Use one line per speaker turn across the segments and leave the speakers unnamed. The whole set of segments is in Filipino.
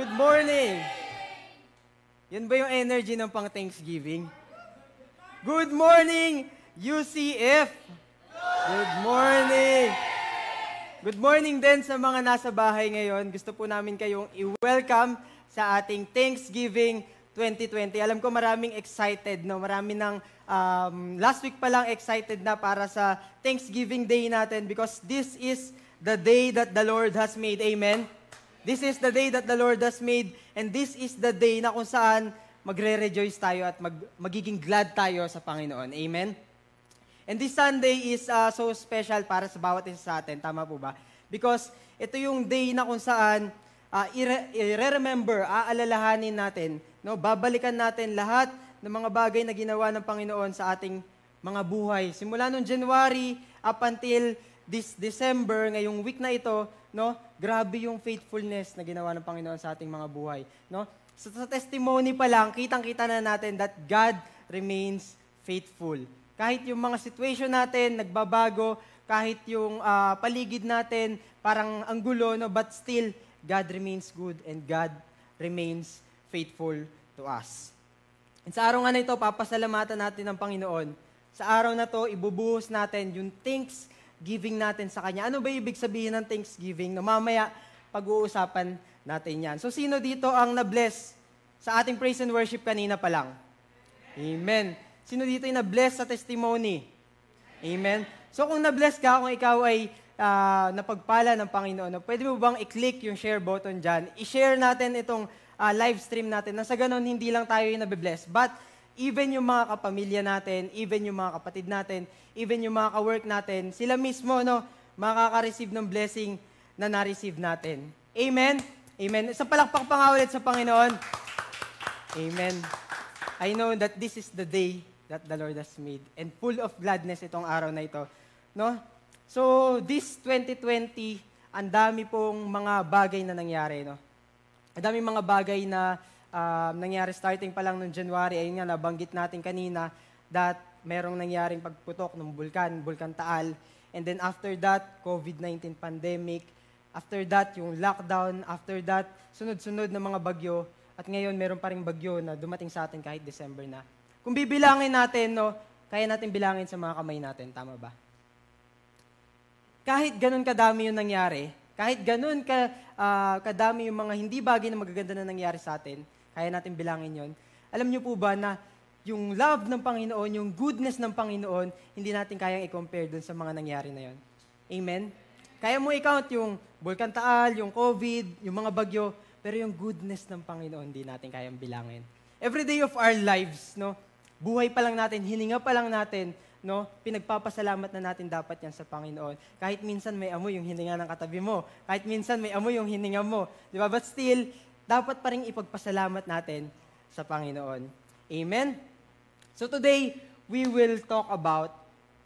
Good morning! Yan ba yung energy ng pang Thanksgiving? Good morning, UCF! Good morning! Good morning din sa mga nasa bahay ngayon. Gusto po namin kayong i-welcome sa ating Thanksgiving 2020. Alam ko maraming excited, no? Marami ng um, last week pa lang excited na para sa Thanksgiving Day natin because this is the day that the Lord has made. Amen? This is the day that the Lord has made and this is the day na kung saan magre-rejoice tayo at mag, magiging glad tayo sa Panginoon. Amen? And this Sunday is uh, so special para sa bawat isa sa atin. Tama po ba? Because ito yung day na kung saan uh, ire- remember aalalahanin natin, no? babalikan natin lahat ng mga bagay na ginawa ng Panginoon sa ating mga buhay. Simula noong January up until this December, ngayong week na ito, no? Grabe yung faithfulness na ginawa ng Panginoon sa ating mga buhay, no? So, sa testimony pa lang, kitang-kita na natin that God remains faithful. Kahit yung mga situation natin nagbabago, kahit yung uh, paligid natin parang ang gulo, no, but still, God remains good and God remains faithful to us. And sa araw nga na ito, papasalamatan natin ng Panginoon. Sa araw na to, ibubuhos natin yung thanksgiving natin sa Kanya. Ano ba ibig sabihin ng thanksgiving? No, mamaya, pag-uusapan natin yan. So, sino dito ang na-bless sa ating praise and worship kanina pa lang? Amen. Sino dito yung na-bless sa testimony? Amen. So kung na-bless ka, kung ikaw ay uh, napagpala ng Panginoon, pwede mo bang i-click yung share button dyan? I-share natin itong uh, live stream natin na sa ganun hindi lang tayo yung nabe-bless, but even yung mga kapamilya natin, even yung mga kapatid natin, even yung mga ka-work natin, sila mismo no, makaka-receive ng blessing na na-receive natin. Amen? Amen. Sa palakpak pa nga ulit sa Panginoon. Amen. I know that this is the day that the Lord has made. And full of gladness itong araw na ito. No? So, this 2020, ang dami pong mga bagay na nangyari. No? Ang dami mga bagay na uh, nangyari starting pa lang noong January. Ayun nga, nabanggit natin kanina that merong nangyaring pagputok ng bulkan, Bulkan Taal. And then after that, COVID-19 pandemic. After that, yung lockdown. After that, sunod-sunod na mga bagyo. At ngayon, meron pa rin bagyo na dumating sa atin kahit December na. Kung bibilangin natin, no, kaya natin bilangin sa mga kamay natin. Tama ba? Kahit ganun kadami yung nangyari, kahit ganun ka, uh, kadami yung mga hindi bagay na magaganda na nangyari sa atin, kaya natin bilangin yon. Alam niyo po ba na yung love ng Panginoon, yung goodness ng Panginoon, hindi natin kayang i-compare dun sa mga nangyari na yon. Amen? Kaya mo i-count yung Bulkan Taal, yung COVID, yung mga bagyo, pero yung goodness ng Panginoon, hindi natin kayang bilangin. Every day of our lives, no, buhay pa lang natin, hininga pa lang natin, no, pinagpapasalamat na natin dapat yan sa Panginoon. Kahit minsan may amoy yung hininga ng katabi mo, kahit minsan may amoy yung hininga mo, di ba? But still, dapat pa rin ipagpasalamat natin sa Panginoon. Amen? So today, we will talk about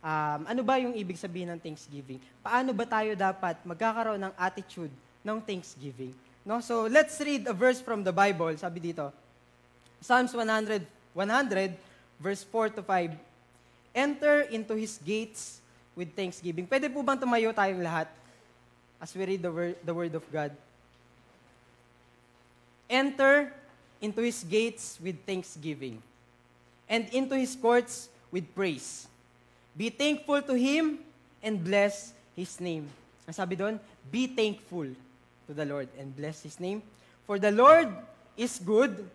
um, ano ba yung ibig sabihin ng Thanksgiving? Paano ba tayo dapat magkakaroon ng attitude ng Thanksgiving? No? So let's read a verse from the Bible. Sabi dito, Psalms 100, 100 verse 4 to 5, Enter into His gates with thanksgiving. Pwede po bang tumayo tayong lahat as we read the word, the word of God? Enter into His gates with thanksgiving and into His courts with praise. Be thankful to Him and bless His name. Ang sabi doon, be thankful to the Lord and bless His name. For the Lord is good,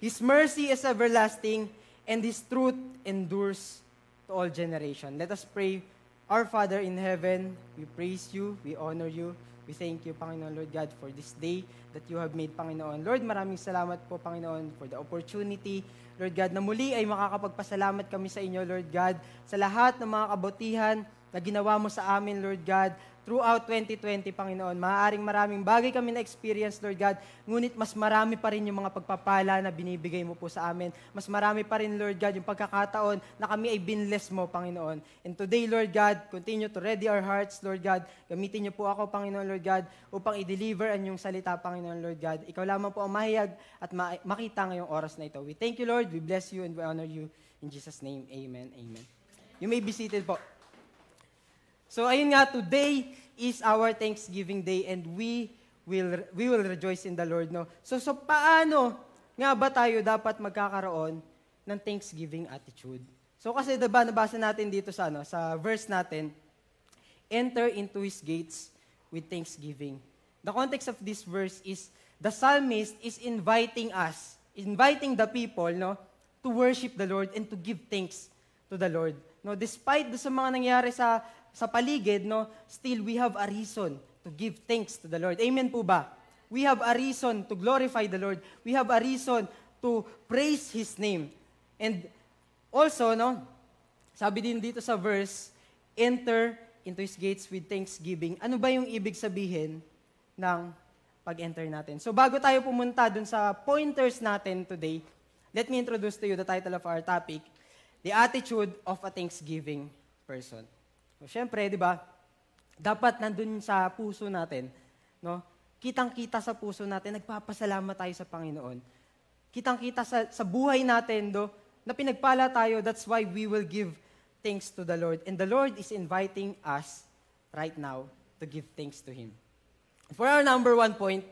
His mercy is everlasting, and His truth endures to all generation. Let us pray. Our Father in heaven, we praise you, we honor you, we thank you, Panginoon Lord God, for this day that you have made, Panginoon. Lord, maraming salamat po, Panginoon, for the opportunity, Lord God, na muli ay makakapagpasalamat kami sa inyo, Lord God, sa lahat ng mga kabutihan na ginawa mo sa amin, Lord God, throughout 2020, Panginoon. Maaaring maraming bagay kami na-experience, Lord God, ngunit mas marami pa rin yung mga pagpapala na binibigay mo po sa amin. Mas marami pa rin, Lord God, yung pagkakataon na kami ay binless mo, Panginoon. And today, Lord God, continue to ready our hearts, Lord God. Gamitin niyo po ako, Panginoon, Lord God, upang i-deliver ang yung salita, Panginoon, Lord God. Ikaw lamang po ang mahayag at ma- makita ngayong oras na ito. We thank you, Lord. We bless you and we honor you. In Jesus' name, amen. Amen. You may be seated po. So ayun nga, today is our Thanksgiving Day and we will, we will rejoice in the Lord. No? So, so paano nga ba tayo dapat magkakaroon ng thanksgiving attitude? So kasi diba nabasa natin dito sa ano, sa verse natin, enter into his gates with thanksgiving. The context of this verse is the psalmist is inviting us, inviting the people, no, to worship the Lord and to give thanks to the Lord. No, despite do sa mga nangyari sa sa paligid, no, still we have a reason to give thanks to the Lord. Amen po ba? We have a reason to glorify the Lord. We have a reason to praise His name. And also, no, sabi din dito sa verse, enter into His gates with thanksgiving. Ano ba yung ibig sabihin ng pag-enter natin? So bago tayo pumunta dun sa pointers natin today, let me introduce to you the title of our topic, The Attitude of a Thanksgiving Person. So, Siyempre, di ba, dapat nandun sa puso natin, no? Kitang-kita sa puso natin, nagpapasalamat tayo sa Panginoon. Kitang-kita sa, sa buhay natin, do, na pinagpala tayo, that's why we will give thanks to the Lord. And the Lord is inviting us right now to give thanks to Him. For our number one point,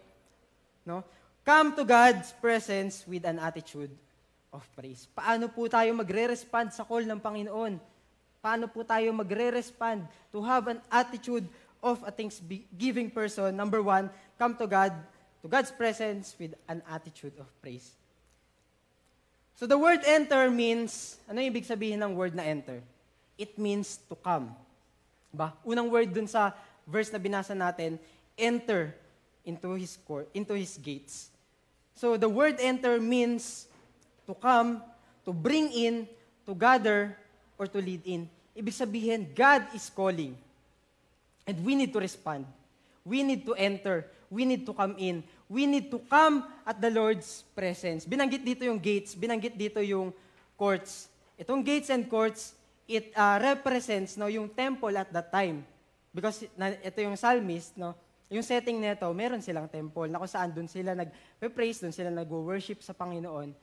no, come to God's presence with an attitude of praise. Paano po tayo magre-respond sa call ng Panginoon? Paano po tayo magre-respond to have an attitude of a thanksgiving person? Number one, come to God, to God's presence with an attitude of praise. So the word enter means, ano yung ibig sabihin ng word na enter? It means to come. Ba? Unang word dun sa verse na binasa natin, enter into his court, into his gates. So the word enter means to come, to bring in, to gather, or to lead in. Ibig sabihin, God is calling. And we need to respond. We need to enter. We need to come in. We need to come at the Lord's presence. Binanggit dito yung gates, binanggit dito yung courts. Itong gates and courts, it uh, represents no, yung temple at that time. Because na, ito yung psalmist, no, yung setting nito, meron silang temple na kung saan doon sila nag-praise, doon sila nag-worship sa Panginoon.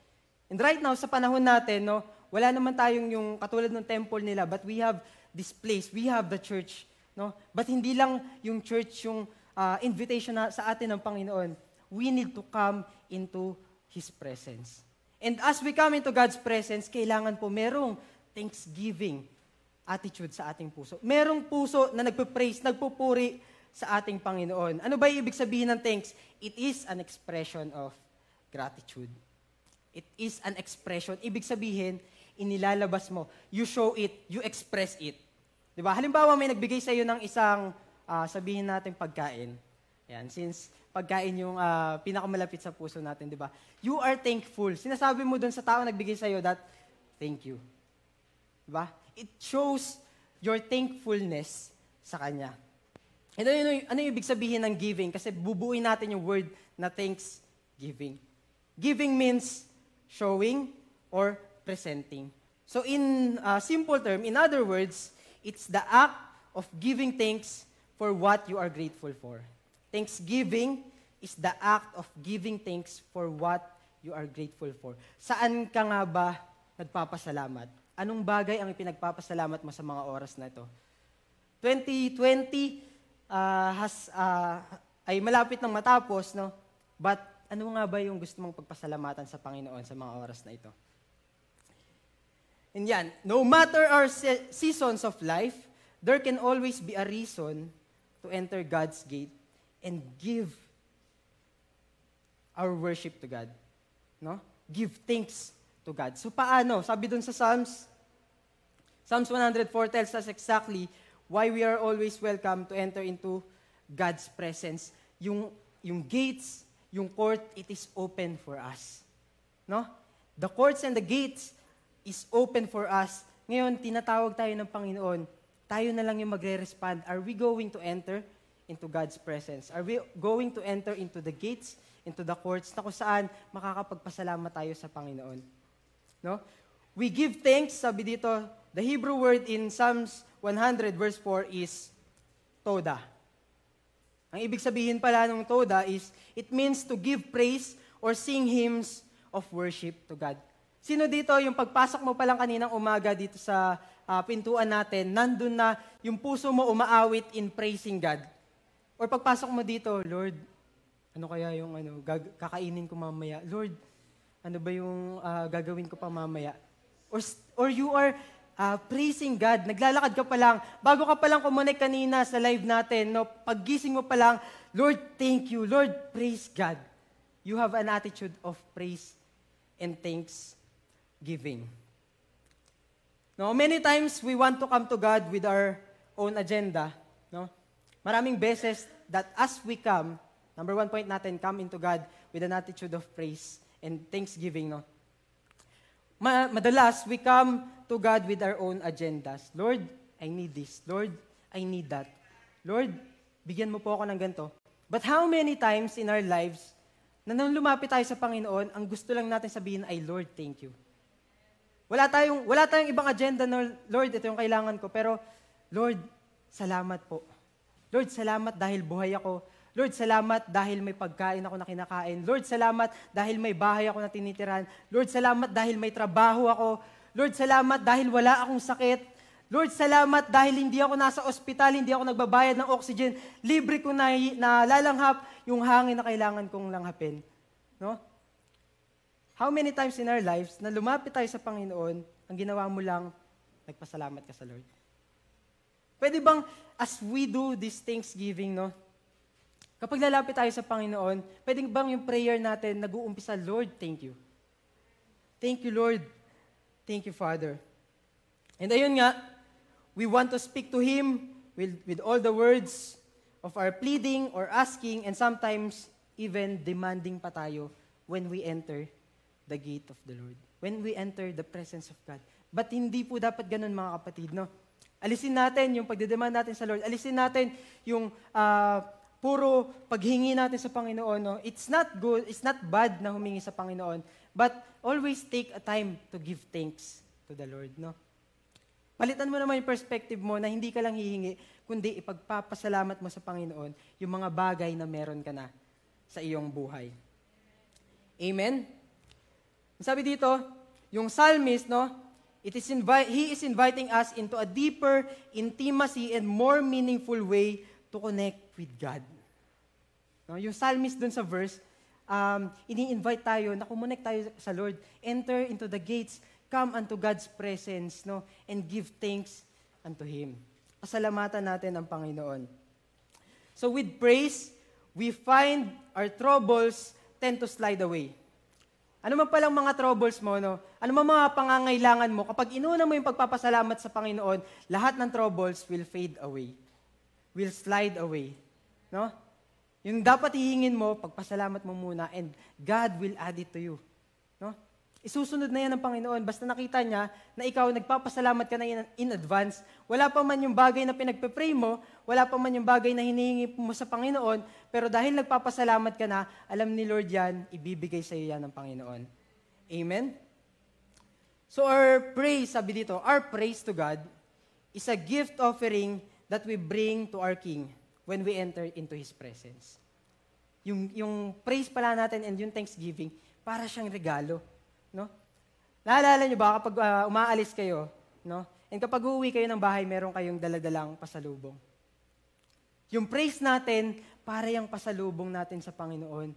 And right now, sa panahon natin, no, wala naman tayong yung katulad ng temple nila, but we have this place, we have the church. No? But hindi lang yung church yung uh, invitation na, sa atin ng Panginoon. We need to come into His presence. And as we come into God's presence, kailangan po merong thanksgiving attitude sa ating puso. Merong puso na nagpe-praise, nagpupuri sa ating Panginoon. Ano ba ibig sabihin ng thanks? It is an expression of gratitude. It is an expression. Ibig sabihin, inilalabas mo. You show it, you express it. Di ba? Halimbawa, may nagbigay sa iyo ng isang, uh, sabihin natin pagkain. Yan, since pagkain yung uh, pinakamalapit sa puso natin, di ba? You are thankful. Sinasabi mo dun sa tao nagbigay sa iyo that, thank you. Di ba? It shows your thankfulness sa Kanya. Ito ano, ano yung ibig sabihin ng giving? Kasi bubuin natin yung word na thanksgiving. Giving means showing or presenting. So in uh, simple term, in other words, it's the act of giving thanks for what you are grateful for. Thanksgiving is the act of giving thanks for what you are grateful for. Saan ka nga ba nagpapasalamat? Anong bagay ang pinagpapasalamat mo sa mga oras na ito? 2020 uh, has, uh, ay malapit nang matapos, no? But ano nga ba yung gusto mong pagpasalamatan sa Panginoon sa mga oras na ito? And yan, no matter our se- seasons of life, there can always be a reason to enter God's gate and give our worship to God. No? Give thanks to God. So paano? Sabi dun sa Psalms, Psalms 104 tells us exactly why we are always welcome to enter into God's presence. Yung, yung gates, yung court, it is open for us. No? The courts and the gates is open for us. Ngayon, tinatawag tayo ng Panginoon. Tayo na lang yung magre-respond. Are we going to enter into God's presence? Are we going to enter into the gates, into the courts, na kung saan makakapagpasalamat tayo sa Panginoon? No? We give thanks, sabi dito, the Hebrew word in Psalms 100 verse 4 is toda. Ang ibig sabihin pala ng toda is, it means to give praise or sing hymns of worship to God. Sino dito, yung pagpasok mo pa lang kaninang umaga dito sa uh, pintuan natin, nandun na yung puso mo umaawit in praising God? Or pagpasok mo dito, Lord, Ano kaya yung ano, gag- kakainin ko mamaya? Lord, ano ba yung ah, gagawin ko pa mamaya? Or, or you are ah, praising God. Naglalakad ka pa lang. Bago ka pa lang kumunik kanina sa live natin, no, paggising mo pa lang, Lord, thank you. Lord, praise God. You have an attitude of praise and thanksgiving. No, many times we want to come to God with our own agenda, no? Maraming beses that as we come, number one point natin, come into God with an attitude of praise and thanksgiving, no? Ma- madalas, we come to God with our own agendas. Lord, I need this. Lord, I need that. Lord, bigyan mo po ako ng ganito. But how many times in our lives, na nang lumapit tayo sa Panginoon, ang gusto lang natin sabihin ay, Lord, thank you. Wala tayong, wala tayong ibang agenda na, Lord, ito yung kailangan ko. Pero, Lord, salamat po. Lord, salamat dahil buhay ako. Lord, salamat dahil may pagkain ako na kinakain. Lord, salamat dahil may bahay ako na tinitirahan. Lord, salamat dahil may trabaho ako. Lord, salamat dahil wala akong sakit. Lord, salamat dahil hindi ako nasa ospital, hindi ako nagbabayad ng oxygen. Libre ko na, nalalanghap yung hangin na kailangan kong langhapin. No? How many times in our lives na lumapit tayo sa Panginoon, ang ginawa mo lang, nagpasalamat ka sa Lord? Pwede bang, as we do this Thanksgiving, no? Kapag lalapit tayo sa Panginoon, pwede bang yung prayer natin nag-uumpisa, Lord, thank you. Thank you, Lord. Thank you, Father. And ayun nga, we want to speak to Him with, with all the words of our pleading or asking and sometimes even demanding pa tayo when we enter the gate of the Lord. When we enter the presence of God. But hindi po dapat ganun mga kapatid, no? Alisin natin yung pagdedemand natin sa Lord. Alisin natin yung ah, puro paghingi natin sa Panginoon. No? It's not good, it's not bad na humingi sa Panginoon. But always take a time to give thanks to the Lord. No? Palitan mo naman yung perspective mo na hindi ka lang hihingi, kundi ipagpapasalamat mo sa Panginoon yung mga bagay na meron ka na sa iyong buhay. Amen? Sabi dito, yung psalmist, no, it is invi- he is inviting us into a deeper intimacy and more meaningful way to connect with God. No, yung psalmist dun sa verse, um, ini-invite tayo na kumonect tayo sa Lord. Enter into the gates, come unto God's presence, no, and give thanks unto Him. Pasalamatan natin ang Panginoon. So with praise, we find our troubles tend to slide away. Ano man palang mga troubles mo, no? Ano man mga pangangailangan mo, kapag inuna mo yung pagpapasalamat sa Panginoon, lahat ng troubles will fade away. Will slide away. No? Yung dapat hihingin mo, pagpasalamat mo muna, and God will add it to you. No? Isusunod na yan ng Panginoon. Basta nakita niya na ikaw nagpapasalamat ka na in, in advance, wala pa man yung bagay na pinagpe-pray mo, wala pa man yung bagay na hinihingi mo sa Panginoon, pero dahil nagpapasalamat ka na, alam ni Lord yan, ibibigay sa iyo yan ng Panginoon. Amen? So our praise, sabi dito, our praise to God is a gift offering that we bring to our King when we enter into His presence. Yung, yung praise pala natin and yung thanksgiving, para siyang regalo. No? Naalala niyo ba kapag ah, umaalis kayo, no? And kapag uuwi kayo ng bahay, meron kayong daladalang pasalubong. Yung praise natin, para yung pasalubong natin sa Panginoon.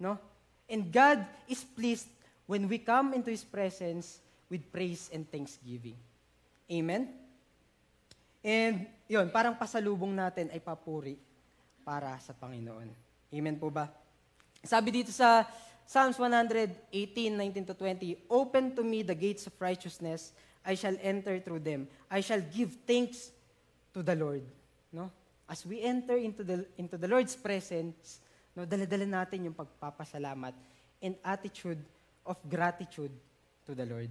No? And God is pleased when we come into His presence with praise and thanksgiving. Amen? And yun, parang pasalubong natin ay papuri para sa Panginoon. Amen po ba? Sabi dito sa Psalms 118, 19 to 20, Open to me the gates of righteousness, I shall enter through them. I shall give thanks to the Lord. No? As we enter into the, into the Lord's presence, no, daladala natin yung pagpapasalamat and attitude of gratitude to the Lord.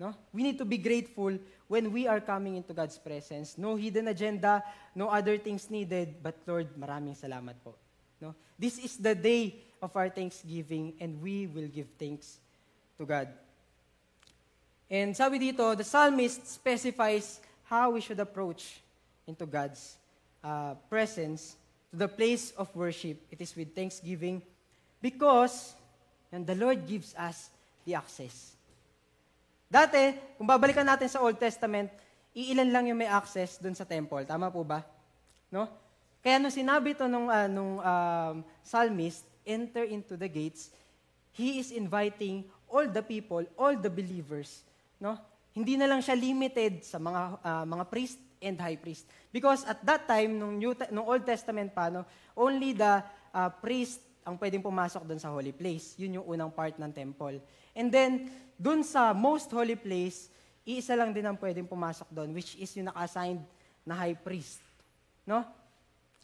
No? We need to be grateful when we are coming into God's presence. No hidden agenda, no other things needed, but Lord, maraming salamat po. No? This is the day of our thanksgiving and we will give thanks to God. And sabi dito, the psalmist specifies how we should approach into God's uh, presence to the place of worship. It is with thanksgiving because and the Lord gives us the access. Dati, kung babalikan natin sa Old Testament, iilan lang yung may access doon sa temple. Tama po ba? No? Kaya nung sinabi to nung, ah, nung um, psalmist, enter into the gates, He is inviting all the people, all the believers, no? Hindi na lang siya limited sa mga uh, mga priest and high priest. Because at that time, nung, New, nung Old Testament pa, no, only the uh, priest ang pwedeng pumasok doon sa holy place. Yun yung unang part ng temple. And then, doon sa most holy place, iisa lang din ang pwedeng pumasok doon, which is yung naka-assigned na high priest. No?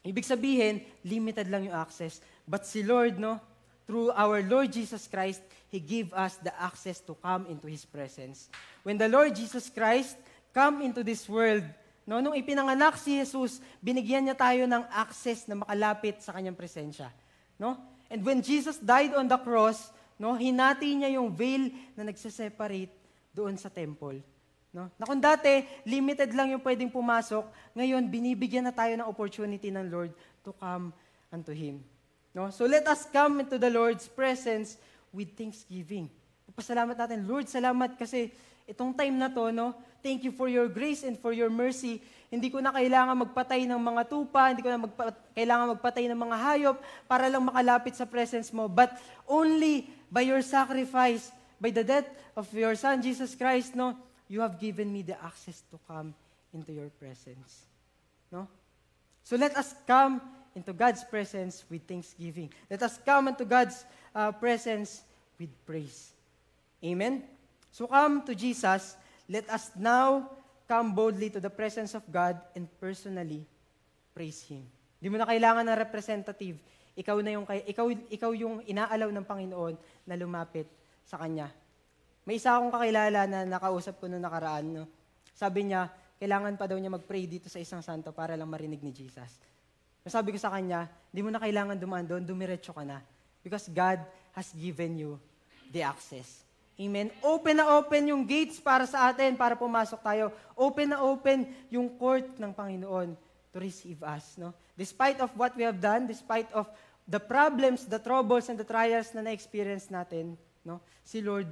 Ibig sabihin, limited lang yung access. But si Lord, no, through our Lord Jesus Christ, He gave us the access to come into His presence. When the Lord Jesus Christ come into this world, no, nung ipinanganak si Jesus, binigyan niya tayo ng access na makalapit sa kanyang presensya. No? And when Jesus died on the cross, no, hinati niya yung veil na nagse-separate doon sa temple. No? Na kung dati, limited lang yung pwedeng pumasok, ngayon, binibigyan na tayo ng opportunity ng Lord to come unto Him. No? So let us come into the Lord's presence with thanksgiving. Pasalamat natin, Lord, salamat kasi itong time na to, no, thank you for your grace and for your mercy. Hindi ko na kailangan magpatay ng mga tupa, hindi ko na magpa- kailangan magpatay ng mga hayop para lang makalapit sa presence mo. But only by your sacrifice, by the death of your Son, Jesus Christ, no, you have given me the access to come into your presence. No? So let us come into God's presence with thanksgiving. Let us come into God's uh, presence with praise. Amen? So come to Jesus. Let us now come boldly to the presence of God and personally praise Him. Hindi mo na kailangan ng representative. Ikaw, na yung, ikaw, ikaw yung inaalaw ng Panginoon na lumapit sa Kanya. May isa akong kakilala na nakausap ko noong nakaraan. No? Sabi niya, kailangan pa daw niya mag-pray dito sa isang santo para lang marinig ni Jesus. Sabi ko sa kanya, hindi mo na kailangan dumaan doon, dumiretso ka na. Because God has given you the access. Amen. Open na open yung gates para sa atin, para pumasok tayo. Open na open yung court ng Panginoon to receive us. No? Despite of what we have done, despite of the problems, the troubles, and the trials na na-experience natin, no? si Lord,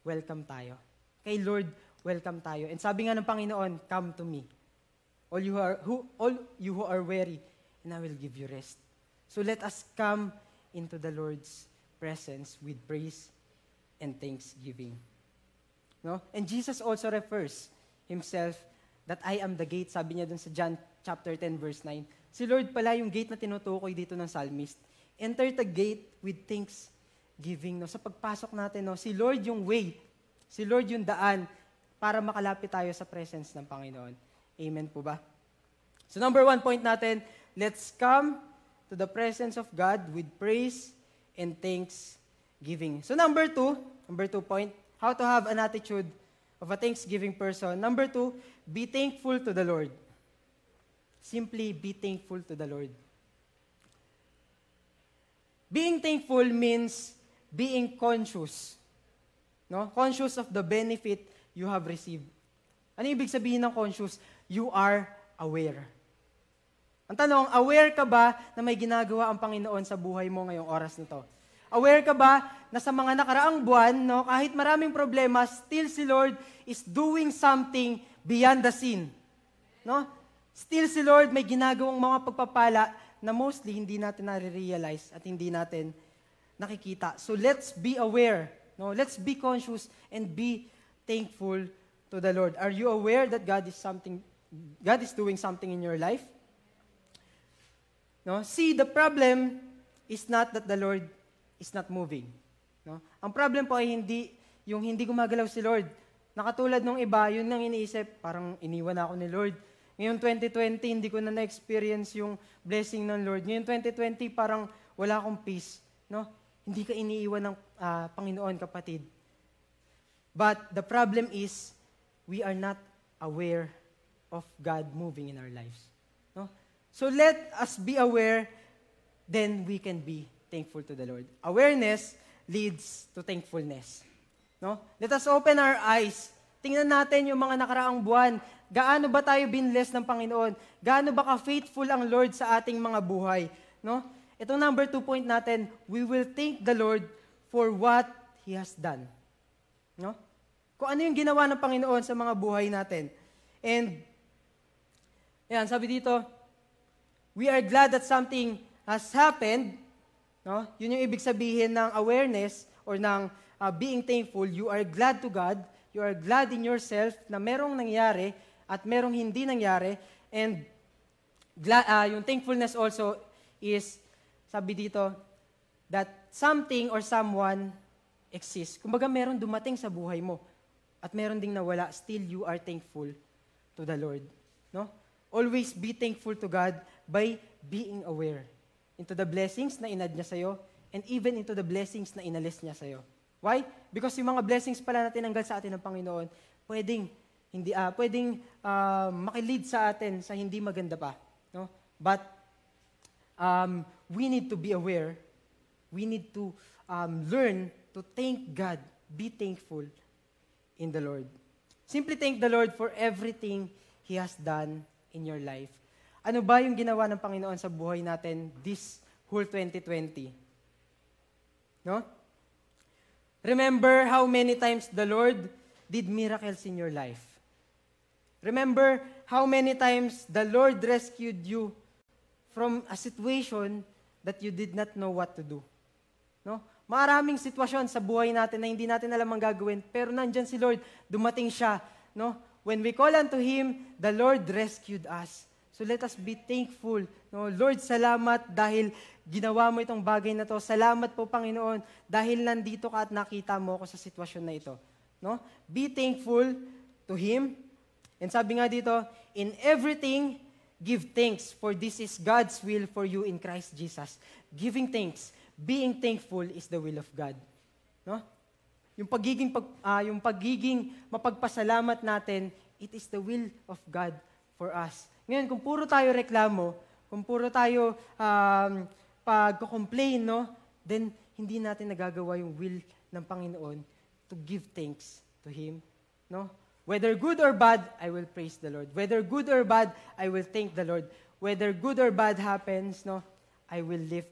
welcome tayo. Kay Lord, welcome tayo. And sabi nga ng Panginoon, come to me. All you are, who, all you who are weary, and I will give you rest. So let us come into the Lord's presence with praise and thanksgiving. No? And Jesus also refers himself that I am the gate. Sabi niya dun sa John chapter 10 verse 9. Si Lord pala yung gate na tinutukoy dito ng psalmist. Enter the gate with thanksgiving. No? Sa pagpasok natin, no? si Lord yung way. Si Lord yung daan para makalapit tayo sa presence ng Panginoon. Amen po ba? So number one point natin, Let's come to the presence of God with praise and thanksgiving. So number two, number two point, how to have an attitude of a thanksgiving person. Number two, be thankful to the Lord. Simply be thankful to the Lord. Being thankful means being conscious. No? Conscious of the benefit you have received. Ano ibig sabihin ng conscious? You are aware. Ang tanong, aware ka ba na may ginagawa ang Panginoon sa buhay mo ngayong oras nito? Aware ka ba na sa mga nakaraang buwan, no, kahit maraming problema, still si Lord is doing something beyond the scene? No? Still si Lord may ginagawang mga pagpapala na mostly hindi natin nare-realize at hindi natin nakikita. So let's be aware. No? Let's be conscious and be thankful to the Lord. Are you aware that God is something God is doing something in your life? No? See, the problem is not that the Lord is not moving. No? Ang problem po ay hindi yung hindi gumagalaw si Lord. Nakatulad nung iba, yun lang iniisip, parang iniwan ako ni Lord. Ngayon 2020, hindi ko na na-experience yung blessing ng Lord. Ngayon 2020, parang wala akong peace. No? Hindi ka iniiwan ng uh, Panginoon, kapatid. But the problem is, we are not aware of God moving in our lives. No? So let us be aware, then we can be thankful to the Lord. Awareness leads to thankfulness. No? Let us open our eyes. Tingnan natin yung mga nakaraang buwan. Gaano ba tayo binless ng Panginoon? Gaano ba ka-faithful ang Lord sa ating mga buhay? No? Itong number two point natin, we will thank the Lord for what He has done. No? Kung ano yung ginawa ng Panginoon sa mga buhay natin. And, yan, sabi dito, we are glad that something has happened, No? Yun yung ibig sabihin ng awareness or ng uh, being thankful. You are glad to God. You are glad in yourself na merong nangyari at merong hindi nangyari. And glad, uh, yung thankfulness also is, sabi dito, that something or someone exists. Kumbaga meron dumating sa buhay mo at meron ding nawala, still you are thankful to the Lord. No? Always be thankful to God by being aware into the blessings na inad niya sa'yo, and even into the blessings na inalis niya sa'yo. Why? Because yung mga blessings pala na tinanggal sa atin ng Panginoon, pwedeng, hindi, uh, pwedeng uh, makilid sa atin sa hindi maganda pa. No? But um, we need to be aware. We need to um, learn to thank God. Be thankful in the Lord. Simply thank the Lord for everything He has done in your life. Ano ba yung ginawa ng Panginoon sa buhay natin this whole 2020? No? Remember how many times the Lord did miracles in your life. Remember how many times the Lord rescued you from a situation that you did not know what to do. No? Maraming sitwasyon sa buhay natin na hindi natin alam ang gagawin, pero nandyan si Lord, dumating siya. No? When we call unto Him, the Lord rescued us. So let us be thankful. No? Lord, salamat dahil ginawa mo itong bagay na to. Salamat po, Panginoon, dahil nandito ka at nakita mo ako sa sitwasyon na ito. No? Be thankful to Him. And sabi nga dito, in everything, give thanks, for this is God's will for you in Christ Jesus. Giving thanks, being thankful is the will of God. No? Yung pagiging, pag, uh, yung pagiging mapagpasalamat natin, it is the will of God for us. Ngayon, kung puro tayo reklamo, kung puro tayo um, pag-complain, no, then hindi natin nagagawa yung will ng Panginoon to give thanks to Him. No? Whether good or bad, I will praise the Lord. Whether good or bad, I will thank the Lord. Whether good or bad happens, no, I will lift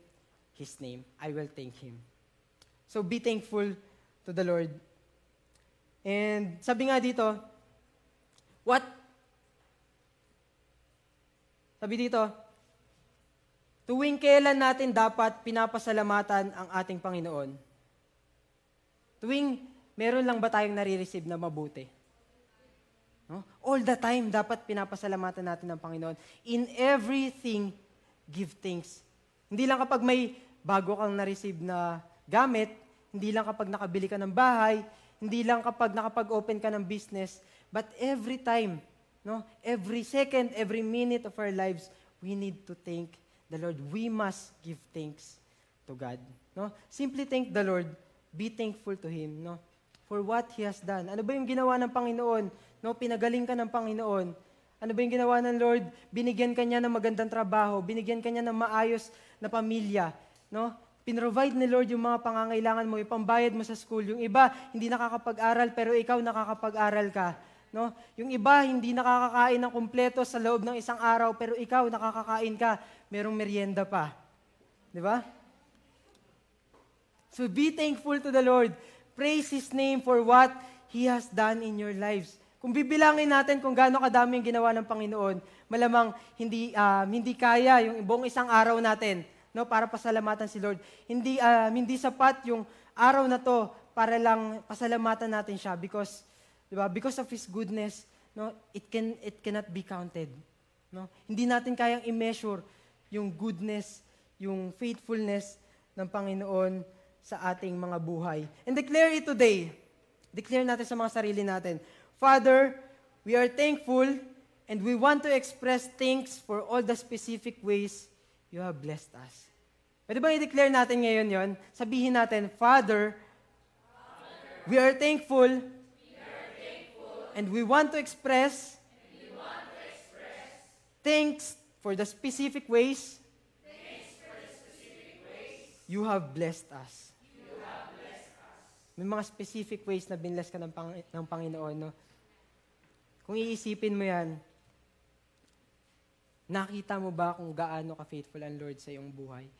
His name. I will thank Him. So be thankful to the Lord. And sabi nga dito, what sabi dito, tuwing kailan natin dapat pinapasalamatan ang ating Panginoon? Tuwing meron lang ba tayong nare-receive na mabuti? No? All the time, dapat pinapasalamatan natin ng Panginoon. In everything, give thanks. Hindi lang kapag may bago kang na-receive na gamit, hindi lang kapag nakabili ka ng bahay, hindi lang kapag nakapag-open ka ng business, but every time No? Every second, every minute of our lives, we need to thank the Lord. We must give thanks to God. No? Simply thank the Lord. Be thankful to Him. No? For what He has done. Ano ba yung ginawa ng Panginoon? No? Pinagaling ka ng Panginoon. Ano ba yung ginawa ng Lord? Binigyan ka niya ng magandang trabaho. Binigyan ka niya ng maayos na pamilya. No? Pinrovide ni Lord yung mga pangangailangan mo, ipambayad mo sa school. Yung iba, hindi nakakapag-aral, pero ikaw nakakapag-aral ka. No? Yung iba, hindi nakakakain ng kumpleto sa loob ng isang araw, pero ikaw, nakakakain ka, merong merienda pa. Di ba? So be thankful to the Lord. Praise His name for what He has done in your lives. Kung bibilangin natin kung gaano kadami yung ginawa ng Panginoon, malamang hindi, uh, hindi kaya yung buong isang araw natin no, para pasalamatan si Lord. Hindi, uh, hindi sapat yung araw na to para lang pasalamatan natin siya because Diba? Because of His goodness, no, it, can, it cannot be counted. No? Hindi natin kayang i-measure yung goodness, yung faithfulness ng Panginoon sa ating mga buhay. And declare it today. Declare natin sa mga sarili natin. Father, we are thankful and we want to express thanks for all the specific ways you have blessed us. Pwede ba i-declare natin ngayon yon? Sabihin natin, Father, Father we are thankful And we want to express, want to express thanks for the specific ways, the specific ways you have blessed us. Have blessed us. May mga specific ways na binless ka ng, pang, ng Panginoon. No? Kung iisipin mo yan, nakita mo ba kung gaano ka-faithful ang Lord sa iyong buhay?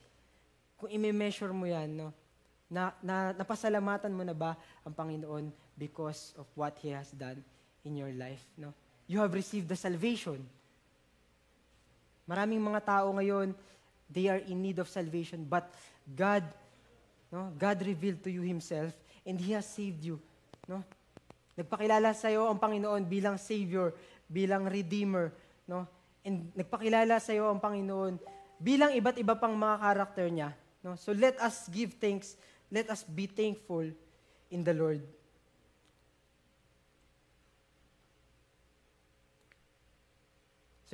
Kung i-measure mo yan, no? na, na, napasalamatan mo na ba ang Panginoon because of what He has done? In your life. No? You have received the salvation. Maraming mga tao ngayon, they are in need of salvation, but God, no, God revealed to you Himself, and He has saved you. No? Nagpakilala sa iyo ang Panginoon bilang Savior, bilang Redeemer, no? And nagpakilala sa iyo ang Panginoon bilang iba't iba pang mga karakter niya, no? So let us give thanks, let us be thankful in the Lord.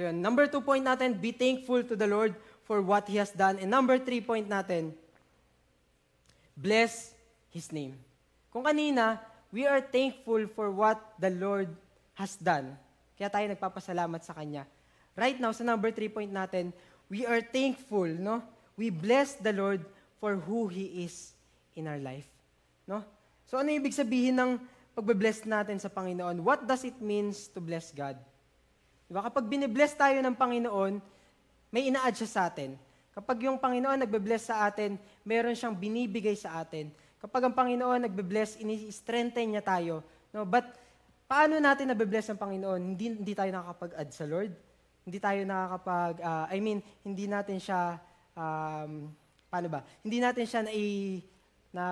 So yun, number two point natin, be thankful to the Lord for what He has done. And number three point natin, bless His name. Kung kanina, we are thankful for what the Lord has done. Kaya tayo nagpapasalamat sa Kanya. Right now, sa number three point natin, we are thankful, no? We bless the Lord for who He is in our life. No? So ano ibig sabihin ng pagbe-bless natin sa Panginoon? What does it means to bless God? Diba? Kapag binibless tayo ng Panginoon, may ina-add siya sa atin. Kapag yung Panginoon nagbe-bless sa atin, meron siyang binibigay sa atin. Kapag ang Panginoon nagbe-bless, ini-strengthen niya tayo. No? But paano natin nabe-bless ang Panginoon? Hindi, hindi tayo nakakapag-add sa Lord. Hindi tayo nakakapag, uh, I mean, hindi natin siya, um, paano ba? Hindi natin siya na, na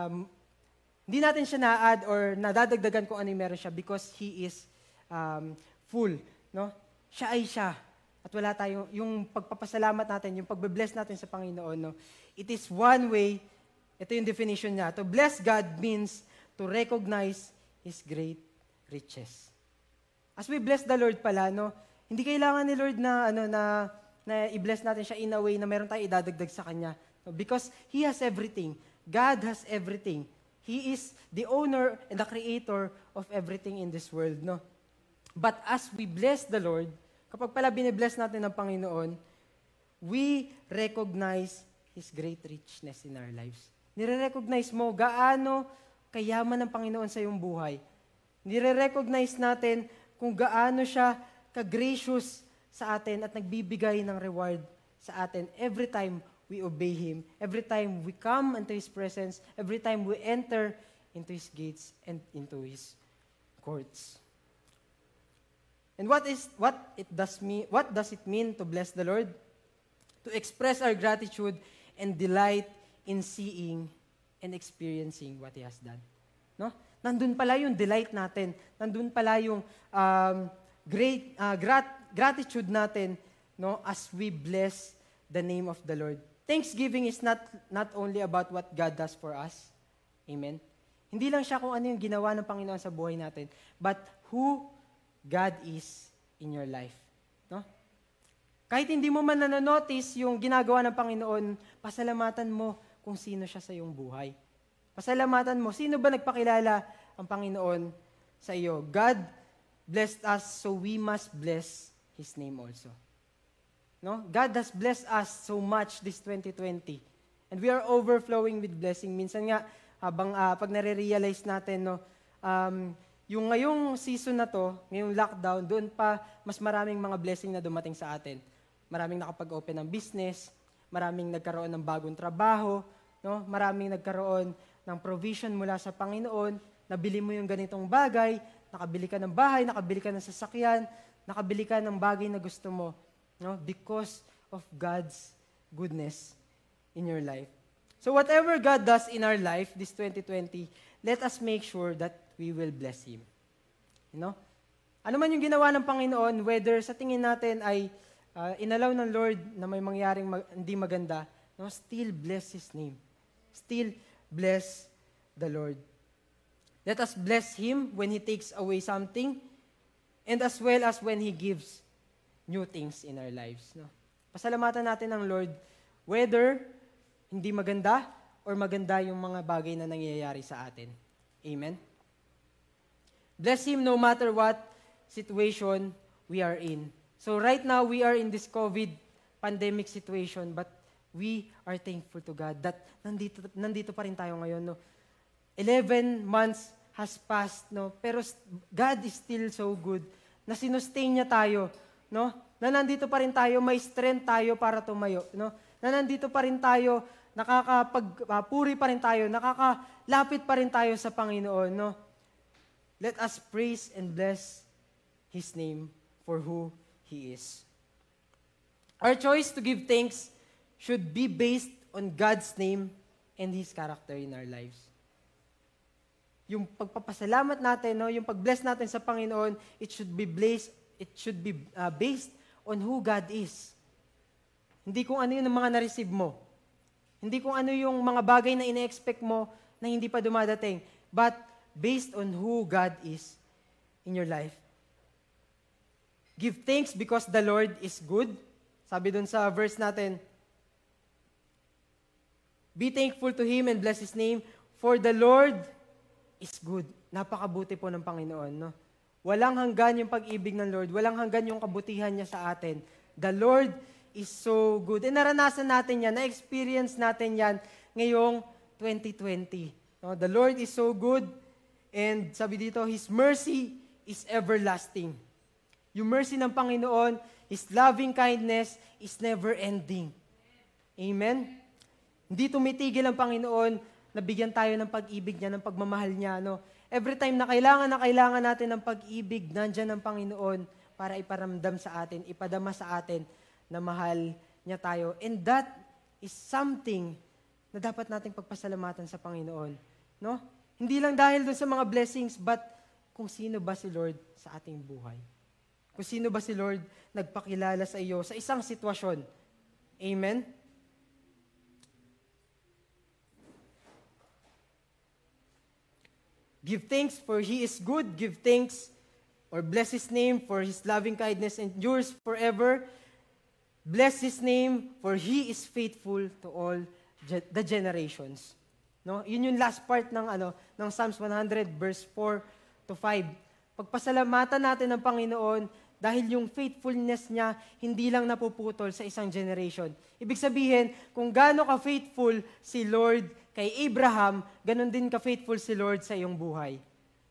hindi natin siya na-add or nadadagdagan kung ano yung meron siya because He is um, full. No? Siya ay siya. At wala tayong, yung pagpapasalamat natin, yung pagbe-bless natin sa Panginoon, no? it is one way, ito yung definition niya, to bless God means to recognize His great riches. As we bless the Lord pala, no, hindi kailangan ni Lord na, ano, na, na i-bless natin siya in a way na meron tayong idadagdag sa Kanya. No? Because He has everything. God has everything. He is the owner and the creator of everything in this world. No? But as we bless the Lord, kapag pala binibless natin ng Panginoon, we recognize His great richness in our lives. Nire-recognize mo gaano kayaman ng Panginoon sa iyong buhay. Nire-recognize natin kung gaano siya ka-gracious sa atin at nagbibigay ng reward sa atin every time we obey Him, every time we come into His presence, every time we enter into His gates and into His courts. And what is what it does mean what does it mean to bless the Lord? To express our gratitude and delight in seeing and experiencing what He has done. No? Nandun pala yung delight natin. Nandun pala yung um, great uh, grat- gratitude natin no as we bless the name of the Lord. Thanksgiving is not not only about what God does for us. Amen. Hindi lang siya kung ano yung ginawa ng Panginoon sa buhay natin, but who God is in your life. No? Kahit hindi mo man nanonotice yung ginagawa ng Panginoon, pasalamatan mo kung sino siya sa iyong buhay. Pasalamatan mo, sino ba nagpakilala ang Panginoon sa iyo? God blessed us, so we must bless His name also. No? God has blessed us so much this 2020. And we are overflowing with blessing. Minsan nga, habang uh, pag nare-realize natin, no, um, yung ngayong season na to, ngayong lockdown, doon pa mas maraming mga blessing na dumating sa atin. Maraming nakapag-open ng business, maraming nagkaroon ng bagong trabaho, no? maraming nagkaroon ng provision mula sa Panginoon, nabili mo yung ganitong bagay, nakabili ka ng bahay, nakabili ka ng sasakyan, nakabili ka ng bagay na gusto mo, no? because of God's goodness in your life. So whatever God does in our life this 2020, let us make sure that we will bless Him. You know? Ano man yung ginawa ng Panginoon, whether sa tingin natin ay uh, inalaw ng Lord na may mangyaring mag- hindi maganda, no, still bless His name. Still bless the Lord. Let us bless Him when He takes away something and as well as when He gives new things in our lives. No? Pasalamatan natin ang Lord whether hindi maganda or maganda yung mga bagay na nangyayari sa atin. Amen? Bless Him no matter what situation we are in. So right now, we are in this COVID pandemic situation, but we are thankful to God that nandito, nandito pa rin tayo ngayon. No? 11 months has passed, no? pero God is still so good na sinustain niya tayo. No? Na nandito pa rin tayo, may strength tayo para tumayo. No? Na nandito pa rin tayo, nakakapagpuri uh, pa rin tayo, nakakalapit pa rin tayo sa Panginoon. No? Let us praise and bless His name for who He is. Our choice to give thanks should be based on God's name and His character in our lives. Yung pagpapasalamat natin, no, yung pag-bless natin sa Panginoon, it should be blessed, it should be uh, based on who God is. Hindi kung ano yung mga na-receive mo. Hindi kung ano yung mga bagay na ine-expect mo na hindi pa dumadating. But based on who God is in your life. Give thanks because the Lord is good. Sabi dun sa verse natin, Be thankful to Him and bless His name, for the Lord is good. Napakabuti po ng Panginoon. No? Walang hanggan yung pag-ibig ng Lord. Walang hanggan yung kabutihan niya sa atin. The Lord is so good. And naranasan natin yan, na-experience natin yan ngayong 2020. No? The Lord is so good. And sabi dito, His mercy is everlasting. Yung mercy ng Panginoon, His loving kindness is never ending. Amen? Hindi tumitigil ang Panginoon na bigyan tayo ng pag-ibig niya, ng pagmamahal niya. No? Every time na kailangan na kailangan natin ng pag-ibig, nandyan ang Panginoon para iparamdam sa atin, ipadama sa atin na mahal niya tayo. And that is something na dapat nating pagpasalamatan sa Panginoon. No? Hindi lang dahil dun sa mga blessings, but kung sino ba si Lord sa ating buhay. Kung sino ba si Lord nagpakilala sa iyo sa isang sitwasyon. Amen? Give thanks for He is good. Give thanks or bless His name for His loving kindness endures forever. Bless His name for He is faithful to all the generations. No? Yun yung last part ng ano ng Psalms 100 verse 4 to 5. Pagpasalamatan natin ng Panginoon dahil yung faithfulness niya hindi lang napuputol sa isang generation. Ibig sabihin, kung gaano ka-faithful si Lord kay Abraham, ganun din ka-faithful si Lord sa iyong buhay.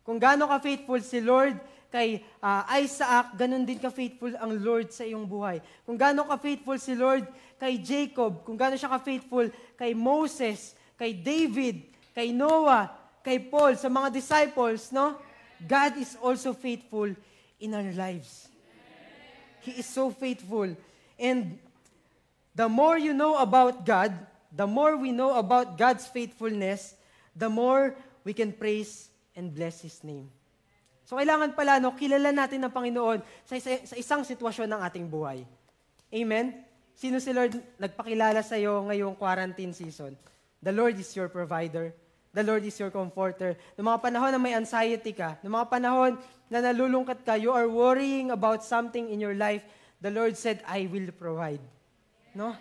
Kung gaano ka-faithful si Lord kay uh, Isaac, ganun din ka-faithful ang Lord sa iyong buhay. Kung gaano ka-faithful si Lord kay Jacob, kung gaano siya ka-faithful kay Moses, kay David, kay Noah, kay Paul, sa mga disciples, no? God is also faithful in our lives. He is so faithful. And the more you know about God, the more we know about God's faithfulness, the more we can praise and bless His name. So kailangan pala, no, kilala natin ng Panginoon sa, sa, sa isang sitwasyon ng ating buhay. Amen? Sino si Lord nagpakilala sa iyo ngayong quarantine season? The Lord is your provider. The Lord is your comforter. Noong mga panahon na may anxiety ka, noong mga panahon na nalulungkat ka, you are worrying about something in your life, the Lord said, I will provide. No?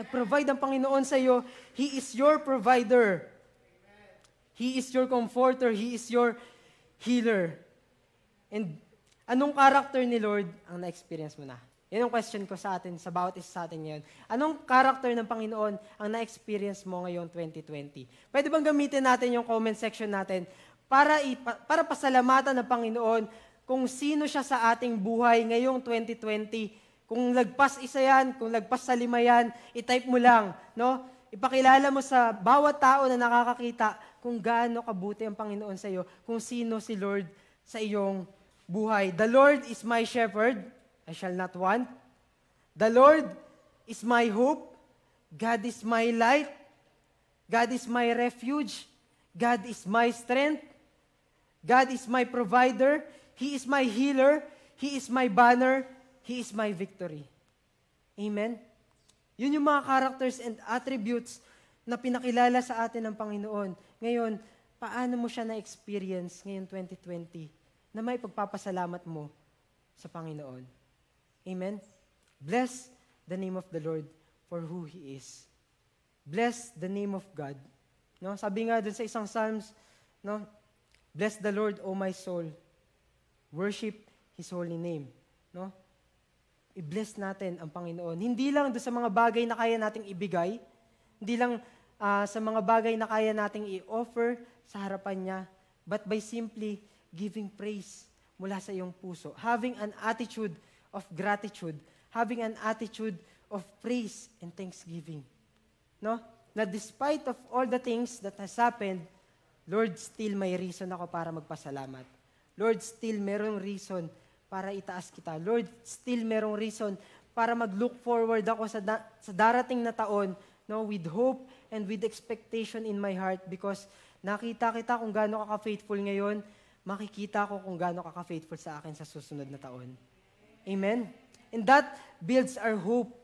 Nag-provide ang Panginoon sa iyo. He is your provider. He is your comforter. He is your healer. And anong character ni Lord ang na-experience mo na? Yan ang question ko sa atin, sa bawat isa sa atin ngayon. Anong character ng Panginoon ang na-experience mo ngayong 2020? Pwede bang gamitin natin yung comment section natin para, ipa, para pasalamatan ng Panginoon kung sino siya sa ating buhay ngayong 2020 kung lagpas isa yan, kung lagpas sa lima yan, itype mo lang, no? Ipakilala mo sa bawat tao na nakakakita kung gaano kabuti ang Panginoon sa iyo, kung sino si Lord sa iyong buhay. The Lord is my shepherd, I shall not want. The Lord is my hope. God is my light. God is my refuge. God is my strength. God is my provider. He is my healer. He is my banner. He is my victory. Amen? Yun yung mga characters and attributes na pinakilala sa atin ng Panginoon. Ngayon, paano mo siya na-experience ngayon 2020 na may pagpapasalamat mo sa Panginoon? Amen? Bless the name of the Lord for who He is. Bless the name of God. No? Sabi nga dun sa isang Psalms, no? Bless the Lord, O my soul. Worship His holy name. No? i-bless natin ang Panginoon. Hindi lang doon sa mga bagay na kaya nating ibigay, hindi lang uh, sa mga bagay na kaya nating i-offer sa harapan niya, but by simply giving praise mula sa iyong puso. Having an attitude of gratitude, having an attitude of praise and thanksgiving. No? Na despite of all the things that has happened, Lord, still may reason ako para magpasalamat. Lord, still merong reason para itaas kita. Lord, still merong reason para mag-look forward ako sa, da- sa darating na taon no, with hope and with expectation in my heart because nakita kita kung gaano ka ka-faithful ngayon, makikita ko kung gaano ka ka-faithful sa akin sa susunod na taon. Amen? And that builds our hope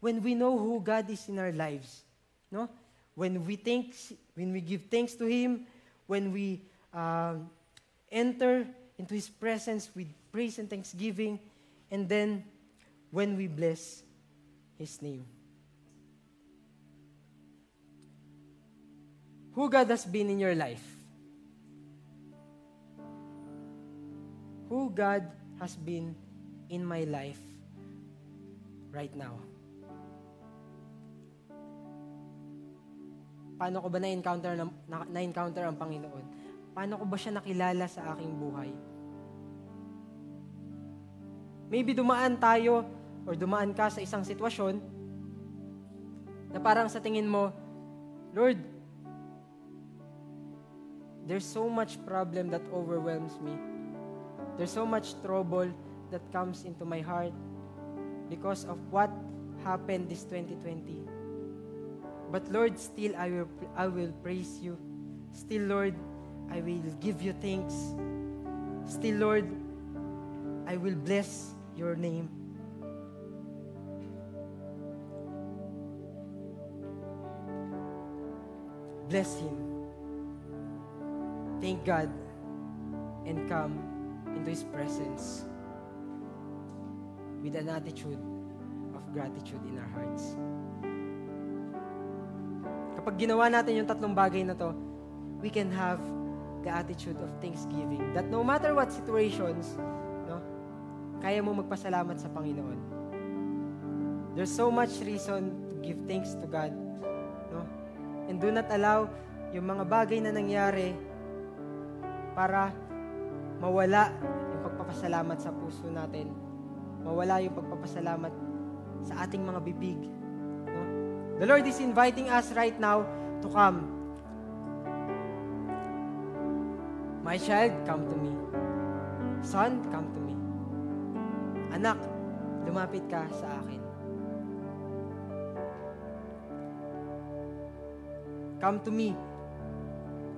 when we know who God is in our lives. No? When we think, when we give thanks to Him, when we uh, enter into His presence with praise and thanksgiving, and then when we bless His name. Who God has been in your life? Who God has been in my life right now? Paano ko ba na-encounter, na, na-encounter ang Panginoon? Paano ko ba siya nakilala sa aking buhay? Maybe dumaan tayo or dumaan ka sa isang sitwasyon na parang sa tingin mo, Lord, there's so much problem that overwhelms me. There's so much trouble that comes into my heart because of what happened this 2020. But Lord, still I will, I will praise you. Still, Lord, I will give you thanks. Still, Lord, I will bless your name. Bless him. Thank God and come into his presence with an attitude of gratitude in our hearts. Kapag ginawa natin yung tatlong bagay na to, we can have the attitude of thanksgiving. That no matter what situations, no, kaya mo magpasalamat sa Panginoon. There's so much reason to give thanks to God. No? And do not allow yung mga bagay na nangyari para mawala yung pagpapasalamat sa puso natin. Mawala yung pagpapasalamat sa ating mga bibig. The Lord is inviting us right now to come. My child, come to me. Son, come to me. Anak, lumapit ka sa akin. Come to me.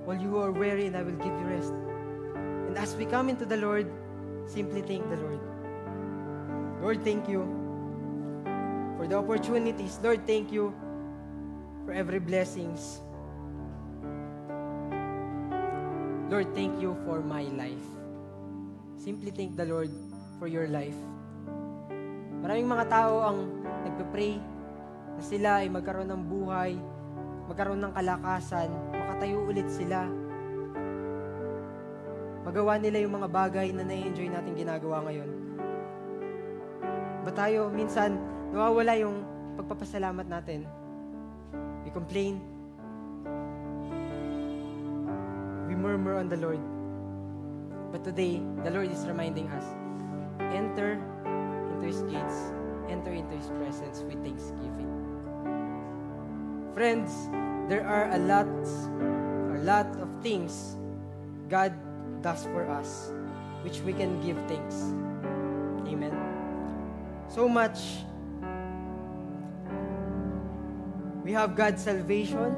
While you are weary, and I will give you rest. And as we come into the Lord, simply thank the Lord. Lord, thank you for the opportunities. Lord, thank you for every blessings. Lord, thank you for my life. Simply thank the Lord for your life. Maraming mga tao ang nagpe-pray na sila ay magkaroon ng buhay, magkaroon ng kalakasan, makatayo ulit sila. Magawa nila yung mga bagay na na-enjoy natin ginagawa ngayon. Ba tayo, minsan, nawawala yung pagpapasalamat natin We complain. We murmur on the Lord. But today, the Lord is reminding us, enter into His gates, enter into His presence with thanksgiving. Friends, there are a lot, a lot of things God does for us, which we can give thanks. Amen. So much We have God's salvation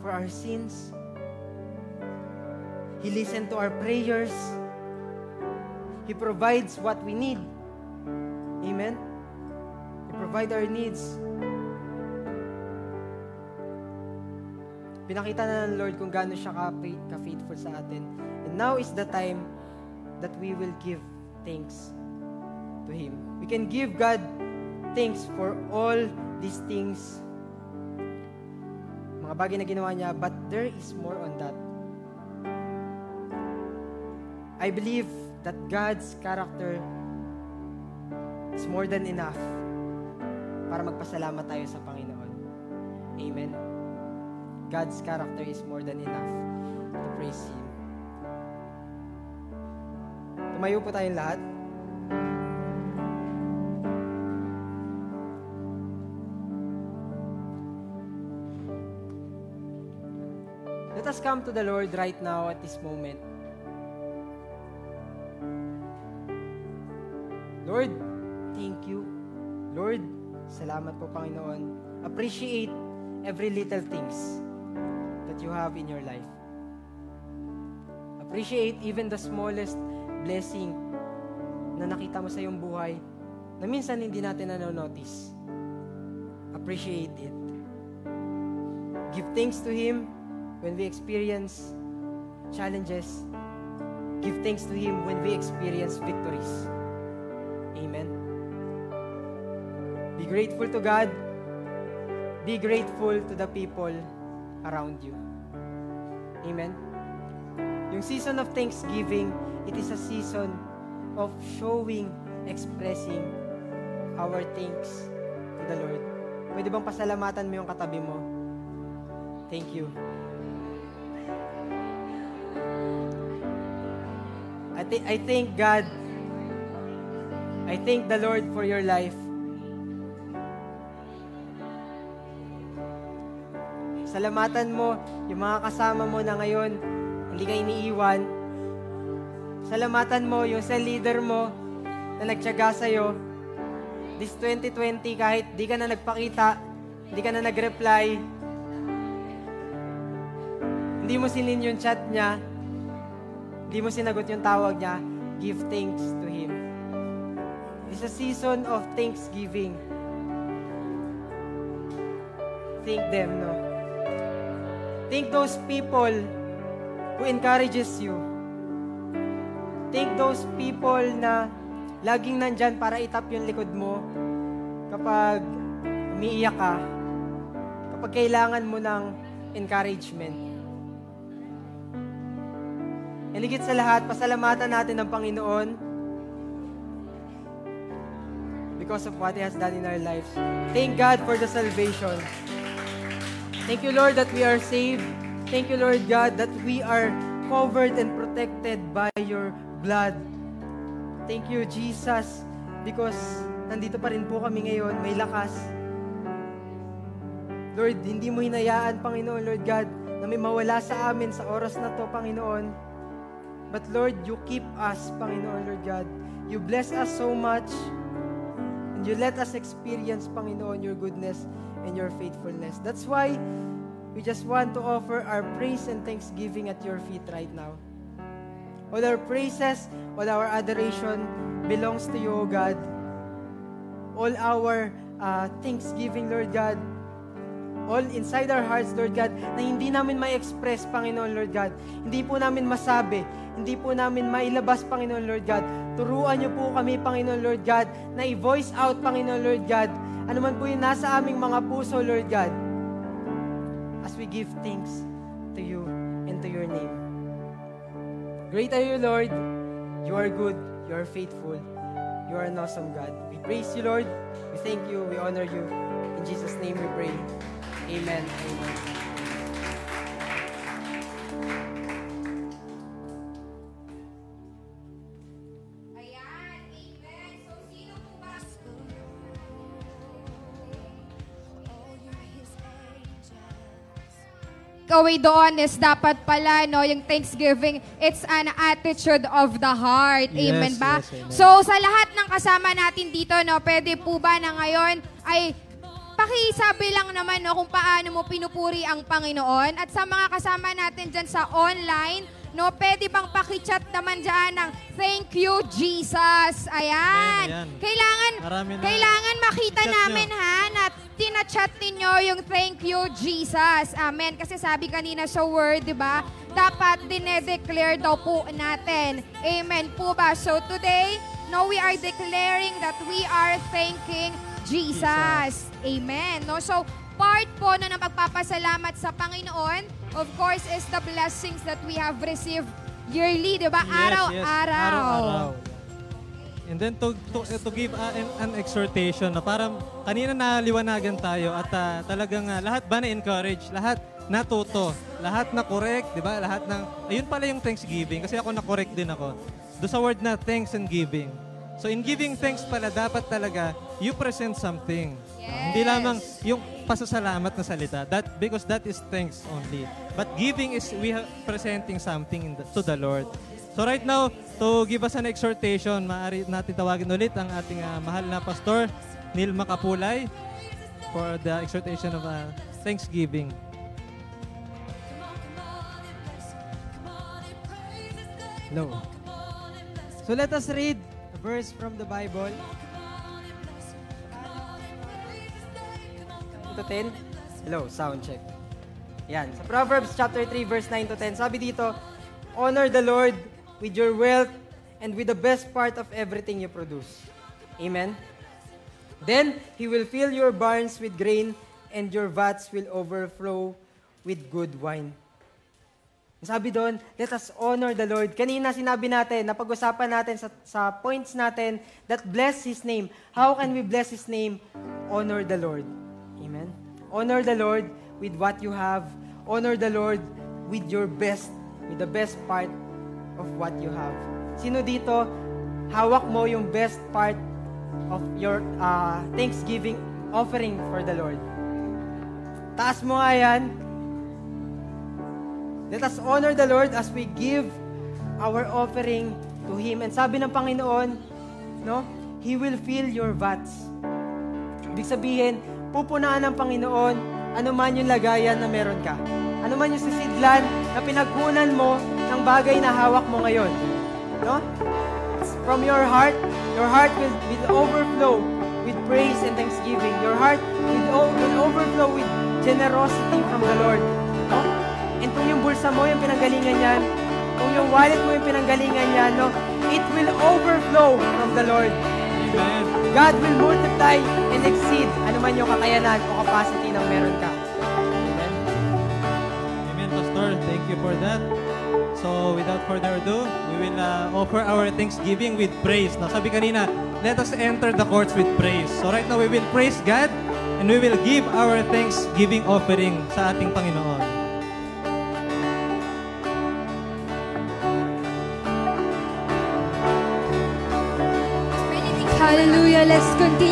for our sins. He listens to our prayers. He provides what we need. Amen? He provides our needs. Pinakita na ng Lord kung gaano siya ka-faithful sa atin. And now is the time that we will give thanks to Him. We can give God thanks for all these things, mga bagay na ginawa niya, but there is more on that. I believe that God's character is more than enough para magpasalamat tayo sa Panginoon. Amen. God's character is more than enough to praise Him. Tumayo po tayong lahat. Us come to the Lord right now at this moment. Lord, thank you. Lord, salamat po Panginoon. Appreciate every little things that you have in your life. Appreciate even the smallest blessing na nakita mo sa iyong buhay na minsan hindi natin na-notice. Appreciate it. Give thanks to Him when we experience challenges. Give thanks to Him when we experience victories. Amen. Be grateful to God. Be grateful to the people around you. Amen. Yung season of Thanksgiving, it is a season of showing, expressing our thanks to the Lord. Pwede bang pasalamatan mo yung katabi mo? Thank you. Th- I thank God. I thank the Lord for your life. Salamatan mo yung mga kasama mo na ngayon, hindi ka iniiwan. Salamatan mo yung cell leader mo na nagtyaga sa'yo. This 2020, kahit di ka na nagpakita, hindi ka na nag-reply, hindi mo sinin yung chat niya, hindi mo sinagot yung tawag niya, give thanks to Him. It's a season of thanksgiving. Thank them, no? Thank those people who encourages you. Thank those people na laging nandyan para itap yung likod mo kapag umiiyak ka, kapag kailangan mo ng encouragement. And sa lahat, pasalamatan natin ng Panginoon because of what He has done in our lives. Thank God for the salvation. Thank you, Lord, that we are saved. Thank you, Lord God, that we are covered and protected by your blood. Thank you, Jesus, because nandito pa rin po kami ngayon, may lakas. Lord, hindi mo hinayaan, Panginoon, Lord God, na may mawala sa amin sa oras na to, Panginoon. But Lord, you keep us, Panginoon, Lord God. You bless us so much. And you let us experience, Panginoon, your goodness and your faithfulness. That's why we just want to offer our praise and thanksgiving at your feet right now. All our praises, all our adoration belongs to you, O God. All our uh, thanksgiving, Lord God, all inside our hearts, Lord God, na hindi namin ma-express, Panginoon, Lord God. Hindi po namin masabi, hindi po namin mailabas, Panginoon, Lord God. Turuan niyo po kami, Panginoon, Lord God, na i-voice out, Panginoon, Lord God, ano man po yung nasa aming mga puso, Lord God, as we give thanks to you and to your name. Great are you, Lord. You are good. You are faithful. You are an awesome God. We praise you, Lord. We thank you. We honor you. In Jesus' name we pray. Amen. Amen.
Ayan, amen. So, sino po ba? Gawin doon is dapat pala, no, yung Thanksgiving, it's an attitude of the heart. Amen
Yes,
ba?
yes, amen.
So, sa lahat ng kasama natin dito, no, pwede po ba na ngayon ay pakisabi lang naman no, kung paano mo pinupuri ang Panginoon. At sa mga kasama natin dyan sa online, no, pwede bang pakichat naman dyan ng thank you, Jesus. Ayan.
Ayan, ayan.
Kailangan,
Marami na.
kailangan makita
I-chat
namin
nyo.
ha, na tinachat ninyo yung thank you, Jesus. Amen. Kasi sabi kanina sa word, di ba? Dapat dinedeclare daw po natin. Amen po ba? So today, no, we are declaring that we are thanking Jesus. Amen. No? So, part po na ng pagpapasalamat sa Panginoon, of course, is the blessings that we have received yearly, di ba?
Yes, yes.
Araw-araw.
And then to, to, to give uh, an, an exhortation na parang kanina naliwanagan tayo at uh, talagang uh, lahat ba na-encourage, lahat natuto, lahat na correct, di ba? Lahat ng, ayun pala yung thanksgiving kasi ako na-correct din ako. Do sa word na thanks and giving. So in giving thanks pala, dapat talaga you present something. Uh, hindi
Yes.
lamang yung pasasalamat na salita. That because that is thanks only. But giving is we are presenting something in the- to the Lord. So right now, to give us an exhortation, maaari natin tawagin ulit ang ating ah, mahal na pastor, Neil Makapulay, for the exhortation of ah, Thanksgiving.
Hello. So let us read verse from the Bible. to 10. Hello, sound check. Yan. Sa Proverbs chapter 3 verse 9 to 10, sabi dito, Honor the Lord with your wealth and with the best part of everything you produce. Amen. Then he will fill your barns with grain and your vats will overflow with good wine. Sabi doon, let us honor the Lord. Kanina sinabi natin, napag-usapan natin sa, sa points natin that bless His name. How can we bless His name? Honor the Lord. Amen? Honor the Lord with what you have. Honor the Lord with your best, with the best part of what you have. Sino dito, hawak mo yung best part of your uh, Thanksgiving offering for the Lord? Taas mo nga yan. Let us honor the Lord as we give our offering to Him. And sabi ng Panginoon, no, He will fill your vats. Ibig sabihin, pupunaan ng Panginoon ano man yung lagayan na meron ka. Ano man yung sisidlan na pinagkunan mo ng bagay na hawak mo ngayon. No? From your heart, your heart will, will overflow with praise and thanksgiving. Your heart will, will overflow with generosity from the Lord. Kung yung bulsa mo yung pinanggalingan yan, kung yung wallet mo yung pinanggalingan yan, no, it will overflow from the Lord.
Amen.
God will multiply and exceed ano man yung kakayanan o capacity ng meron ka. Amen.
Amen, Pastor. Thank you for that. So, without further ado, we will uh, offer our thanksgiving with praise. Now, sabi kanina, let us enter the courts with praise. So, right now, we will praise God and we will give our thanksgiving offering sa ating Panginoon.
Hallelujah. Let's continue.